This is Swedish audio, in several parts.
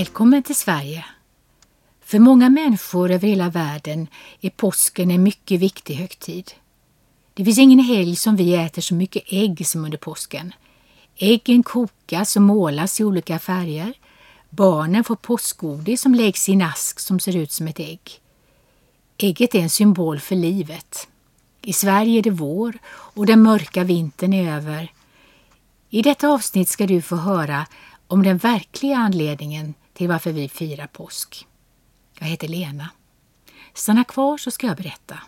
Välkommen till Sverige! För många människor över hela världen är påsken en mycket viktig högtid. Det finns ingen helg som vi äter så mycket ägg som under påsken. Äggen kokas och målas i olika färger. Barnen får påskgodis som läggs i en ask som ser ut som ett ägg. Ägget är en symbol för livet. I Sverige är det vår och den mörka vintern är över. I detta avsnitt ska du få höra om den verkliga anledningen till varför vi firar påsk. Jag heter Lena. Stanna kvar så ska jag berätta.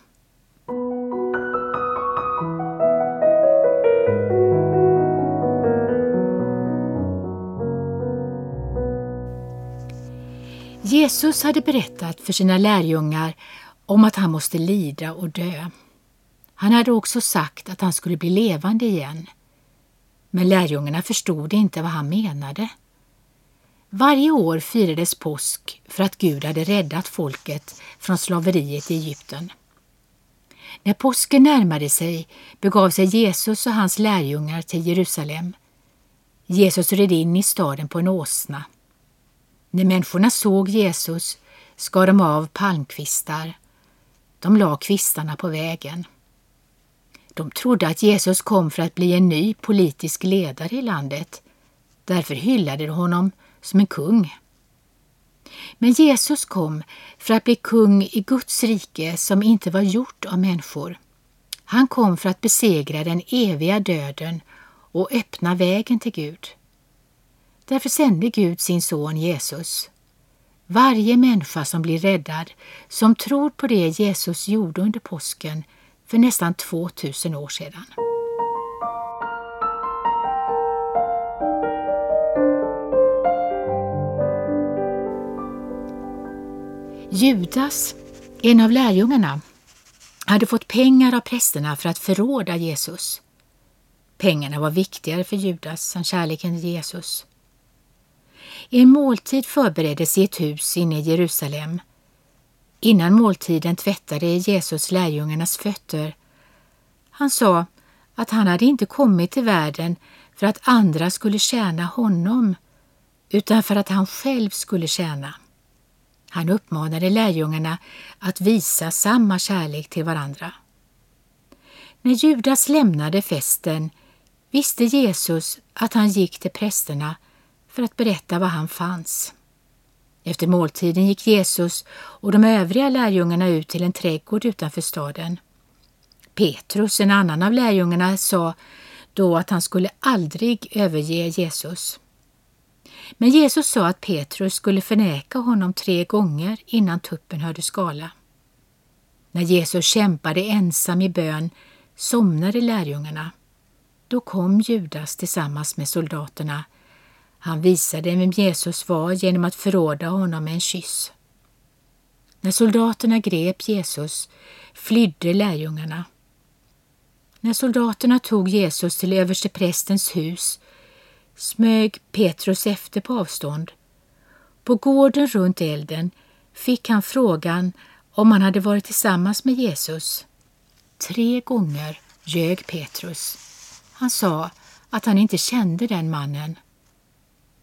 Jesus hade berättat för sina lärjungar om att han måste lida och dö. Han hade också sagt att han skulle bli levande igen. Men lärjungarna förstod inte vad han menade. Varje år firades påsk för att Gud hade räddat folket från slaveriet i Egypten. När påsken närmade sig begav sig Jesus och hans lärjungar till Jerusalem. Jesus red in i staden på en åsna. När människorna såg Jesus skar de av palmkvistar. De la kvistarna på vägen. De trodde att Jesus kom för att bli en ny politisk ledare i landet. Därför hyllade de honom som en kung. Men Jesus kom för att bli kung i Guds rike som inte var gjort av människor. Han kom för att besegra den eviga döden och öppna vägen till Gud. Därför sände Gud sin son Jesus. Varje människa som blir räddad, som tror på det Jesus gjorde under påsken för nästan 2000 år sedan. Judas, en av lärjungarna, hade fått pengar av prästerna för att förråda Jesus. Pengarna var viktigare för Judas än kärleken till Jesus. En måltid förbereddes i ett hus inne i Jerusalem. Innan måltiden tvättade Jesus lärjungarnas fötter. Han sa att han hade inte kommit till världen för att andra skulle tjäna honom, utan för att han själv skulle tjäna. Han uppmanade lärjungarna att visa samma kärlek till varandra. När Judas lämnade festen visste Jesus att han gick till prästerna för att berätta var han fanns. Efter måltiden gick Jesus och de övriga lärjungarna ut till en trädgård utanför staden. Petrus, en annan av lärjungarna, sa då att han skulle aldrig överge Jesus. Men Jesus sa att Petrus skulle förneka honom tre gånger innan tuppen hörde skala. När Jesus kämpade ensam i bön somnade lärjungarna. Då kom Judas tillsammans med soldaterna. Han visade vem Jesus var genom att förråda honom med en kyss. När soldaterna grep Jesus flydde lärjungarna. När soldaterna tog Jesus till översteprästens hus smög Petrus efter på avstånd. På gården runt elden fick han frågan om han hade varit tillsammans med Jesus. Tre gånger ljög Petrus. Han sa att han inte kände den mannen.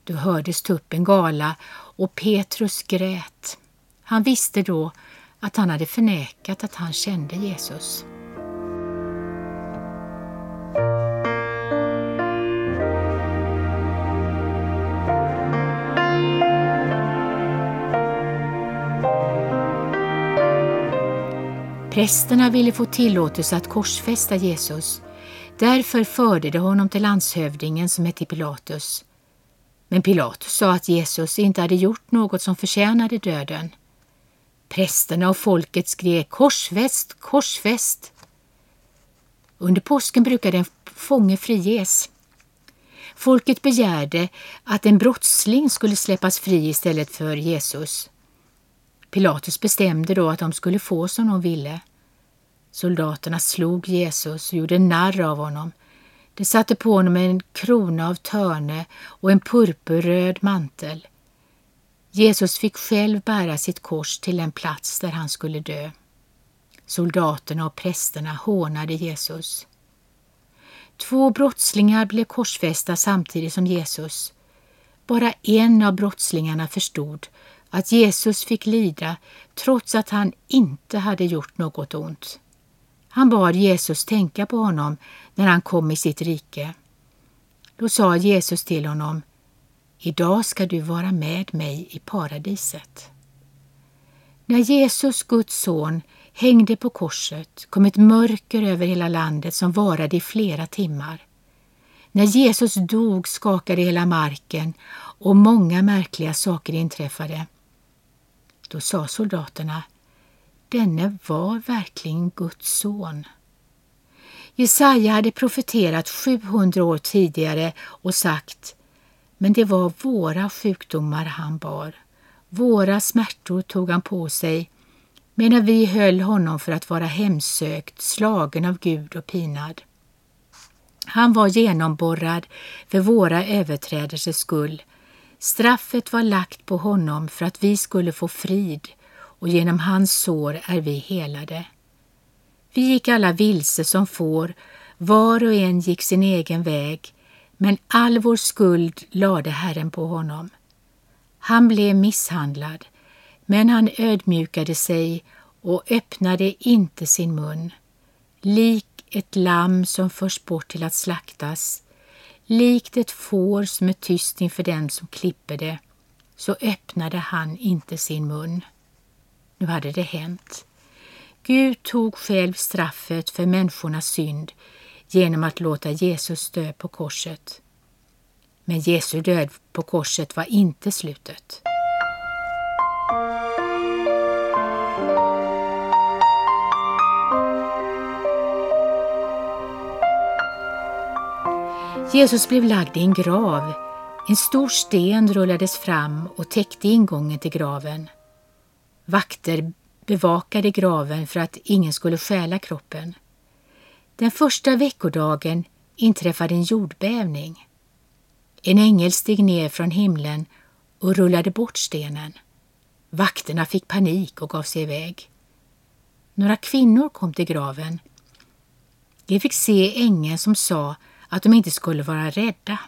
Då hördes tuppen gala och Petrus grät. Han visste då att han hade förnekat att han kände Jesus. Prästerna ville få tillåtelse att korsfästa Jesus. Därför förde de honom till landshövdingen som hette Pilatus. Men Pilatus sa att Jesus inte hade gjort något som förtjänade döden. Prästerna och folket skrek korsfäst, korsfäst. Under påsken brukade en fånge friges. Folket begärde att en brottsling skulle släppas fri istället för Jesus. Pilatus bestämde då att de skulle få som de ville. Soldaterna slog Jesus och gjorde narr av honom. De satte på honom en krona av törne och en purpurröd mantel. Jesus fick själv bära sitt kors till den plats där han skulle dö. Soldaterna och prästerna hånade Jesus. Två brottslingar blev korsfästa samtidigt som Jesus. bara en av brottslingarna förstod att Jesus fick lida trots att han inte hade gjort något ont. Han bad Jesus tänka på honom när han kom i sitt rike. Då sa Jesus till honom Idag ska du vara med mig i paradiset. När Jesus, Guds son, hängde på korset kom ett mörker över hela landet som varade i flera timmar. När Jesus dog skakade hela marken och många märkliga saker inträffade. Då sa soldaterna, denne var verkligen Guds son. Jesaja hade profeterat 700 år tidigare och sagt, men det var våra sjukdomar han bar. Våra smärtor tog han på sig, medan vi höll honom för att vara hemsökt, slagen av Gud och pinad. Han var genomborrad för våra överträdelsers skull. Straffet var lagt på honom för att vi skulle få frid och genom hans sår är vi helade. Vi gick alla vilse som får, var och en gick sin egen väg, men all vår skuld lade Herren på honom. Han blev misshandlad, men han ödmjukade sig och öppnade inte sin mun. Lik ett lamm som förs bort till att slaktas, likt ett får som är tyst inför den som klipper det, så öppnade han inte sin mun. Nu hade det hänt. Gud tog själv straffet för människornas synd genom att låta Jesus dö på korset. Men Jesu död på korset var inte slutet. Jesus blev lagd i en grav. En stor sten rullades fram och täckte ingången till graven. Vakter bevakade graven för att ingen skulle stjäla kroppen. Den första veckodagen inträffade en jordbävning. En ängel steg ner från himlen och rullade bort stenen. Vakterna fick panik och gav sig iväg. Några kvinnor kom till graven. De fick se ängeln som sa att de inte skulle vara rädda.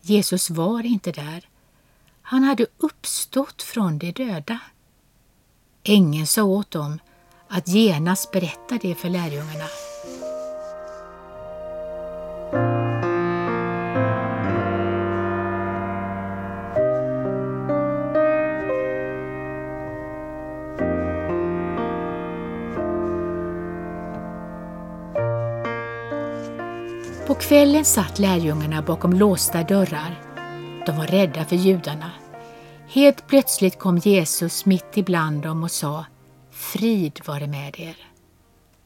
Jesus var inte där. Han hade uppstått från de döda. Ängeln sa åt dem att genast berätta det för lärjungarna. Kvällen satt lärjungarna bakom låsta dörrar. De var rädda för judarna. Helt plötsligt kom Jesus mitt ibland dem och sa Frid vare med er.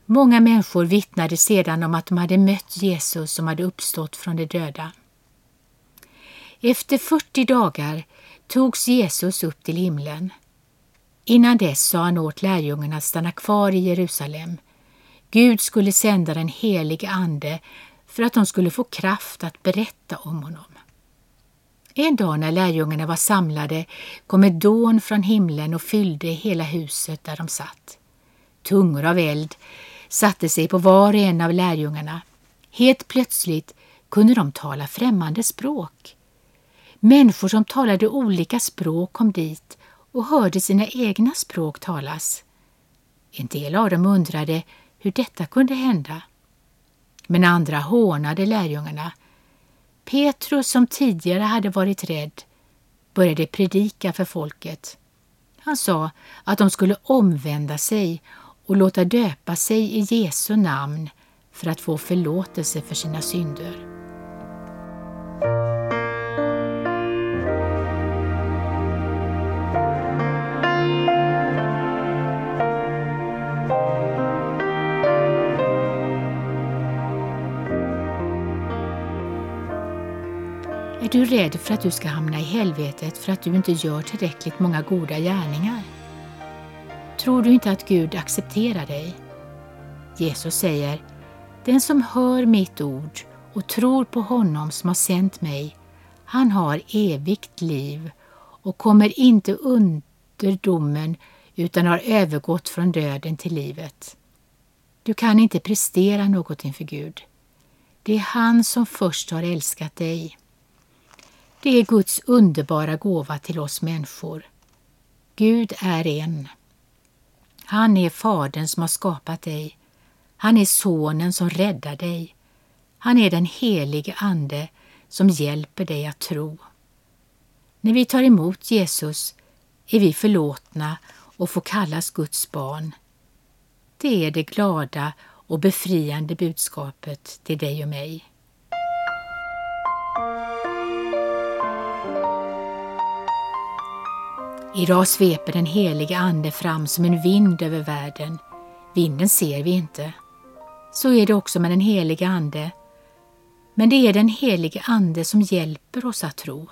Många människor vittnade sedan om att de hade mött Jesus som hade uppstått från de döda. Efter 40 dagar togs Jesus upp till himlen. Innan dess sa han åt lärjungarna att stanna kvar i Jerusalem. Gud skulle sända den helige Ande för att de skulle få kraft att berätta om honom. En dag när lärjungarna var samlade kom ett dån från himlen och fyllde hela huset där de satt. Tungor av eld satte sig på var och en av lärjungarna. Helt plötsligt kunde de tala främmande språk. Människor som talade olika språk kom dit och hörde sina egna språk talas. En del av dem undrade hur detta kunde hända. Men andra hånade lärjungarna. Petrus, som tidigare hade varit rädd, började predika för folket. Han sa att de skulle omvända sig och låta döpa sig i Jesu namn för att få förlåtelse för sina synder. Är du rädd för att du ska hamna i helvetet för att du inte gör tillräckligt många goda gärningar? Tror du inte att Gud accepterar dig? Jesus säger, den som hör mitt ord och tror på honom som har sänt mig, han har evigt liv och kommer inte under domen utan har övergått från döden till livet. Du kan inte prestera något inför Gud. Det är han som först har älskat dig. Det är Guds underbara gåva till oss människor. Gud är en. Han är Fadern som har skapat dig. Han är Sonen som räddar dig. Han är den helige Ande som hjälper dig att tro. När vi tar emot Jesus är vi förlåtna och får kallas Guds barn. Det är det glada och befriande budskapet till dig och mig. Idag sveper den helige Ande fram som en vind över världen. Vinden ser vi inte. Så är det också med den helige Ande. Men det är den helige Ande som hjälper oss att tro.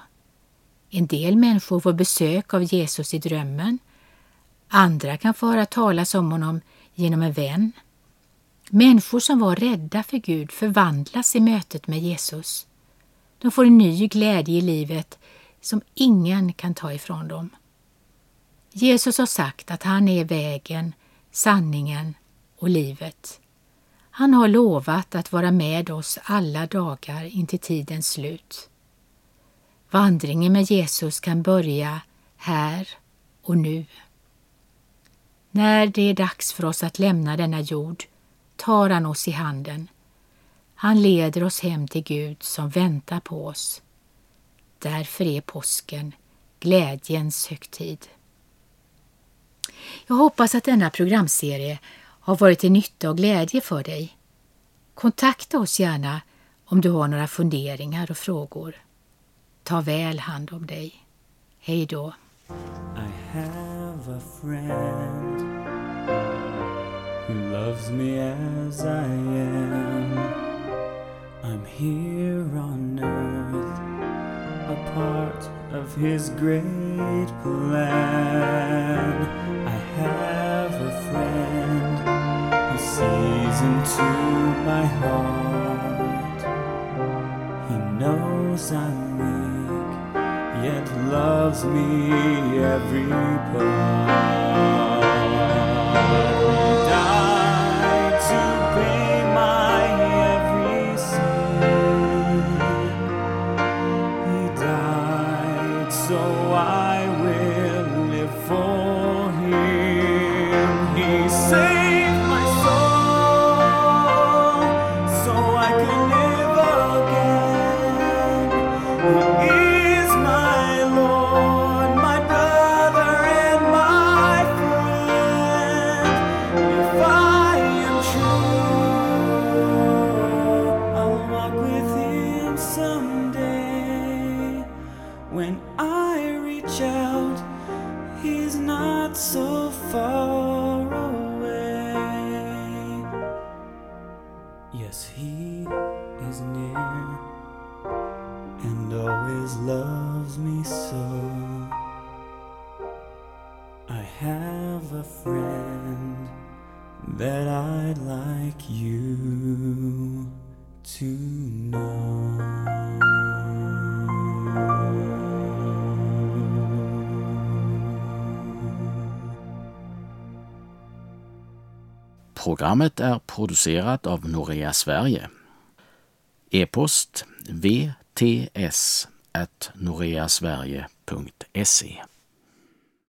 En del människor får besök av Jesus i drömmen. Andra kan få höra talas om honom genom en vän. Människor som var rädda för Gud förvandlas i mötet med Jesus. De får en ny glädje i livet som ingen kan ta ifrån dem. Jesus har sagt att han är vägen, sanningen och livet. Han har lovat att vara med oss alla dagar intill tidens slut. Vandringen med Jesus kan börja här och nu. När det är dags för oss att lämna denna jord tar han oss i handen. Han leder oss hem till Gud som väntar på oss. Därför är påsken glädjens högtid. Jag hoppas att denna programserie har varit till nytta och glädje för dig. Kontakta oss gärna om du har några funderingar och frågor. Ta väl hand om dig. Hej då. I have a friend who loves me as I am I'm here on earth a part of his great plan into my heart He knows I'm weak yet loves me every part. He died to pay my every sin. He died so I will live for When I reach out, He's not so far away. Yes, He is near and always loves me so. I have a friend that I'd like you to know. Programmet är producerat av Norea Sverige. E-post vts noreasverige.se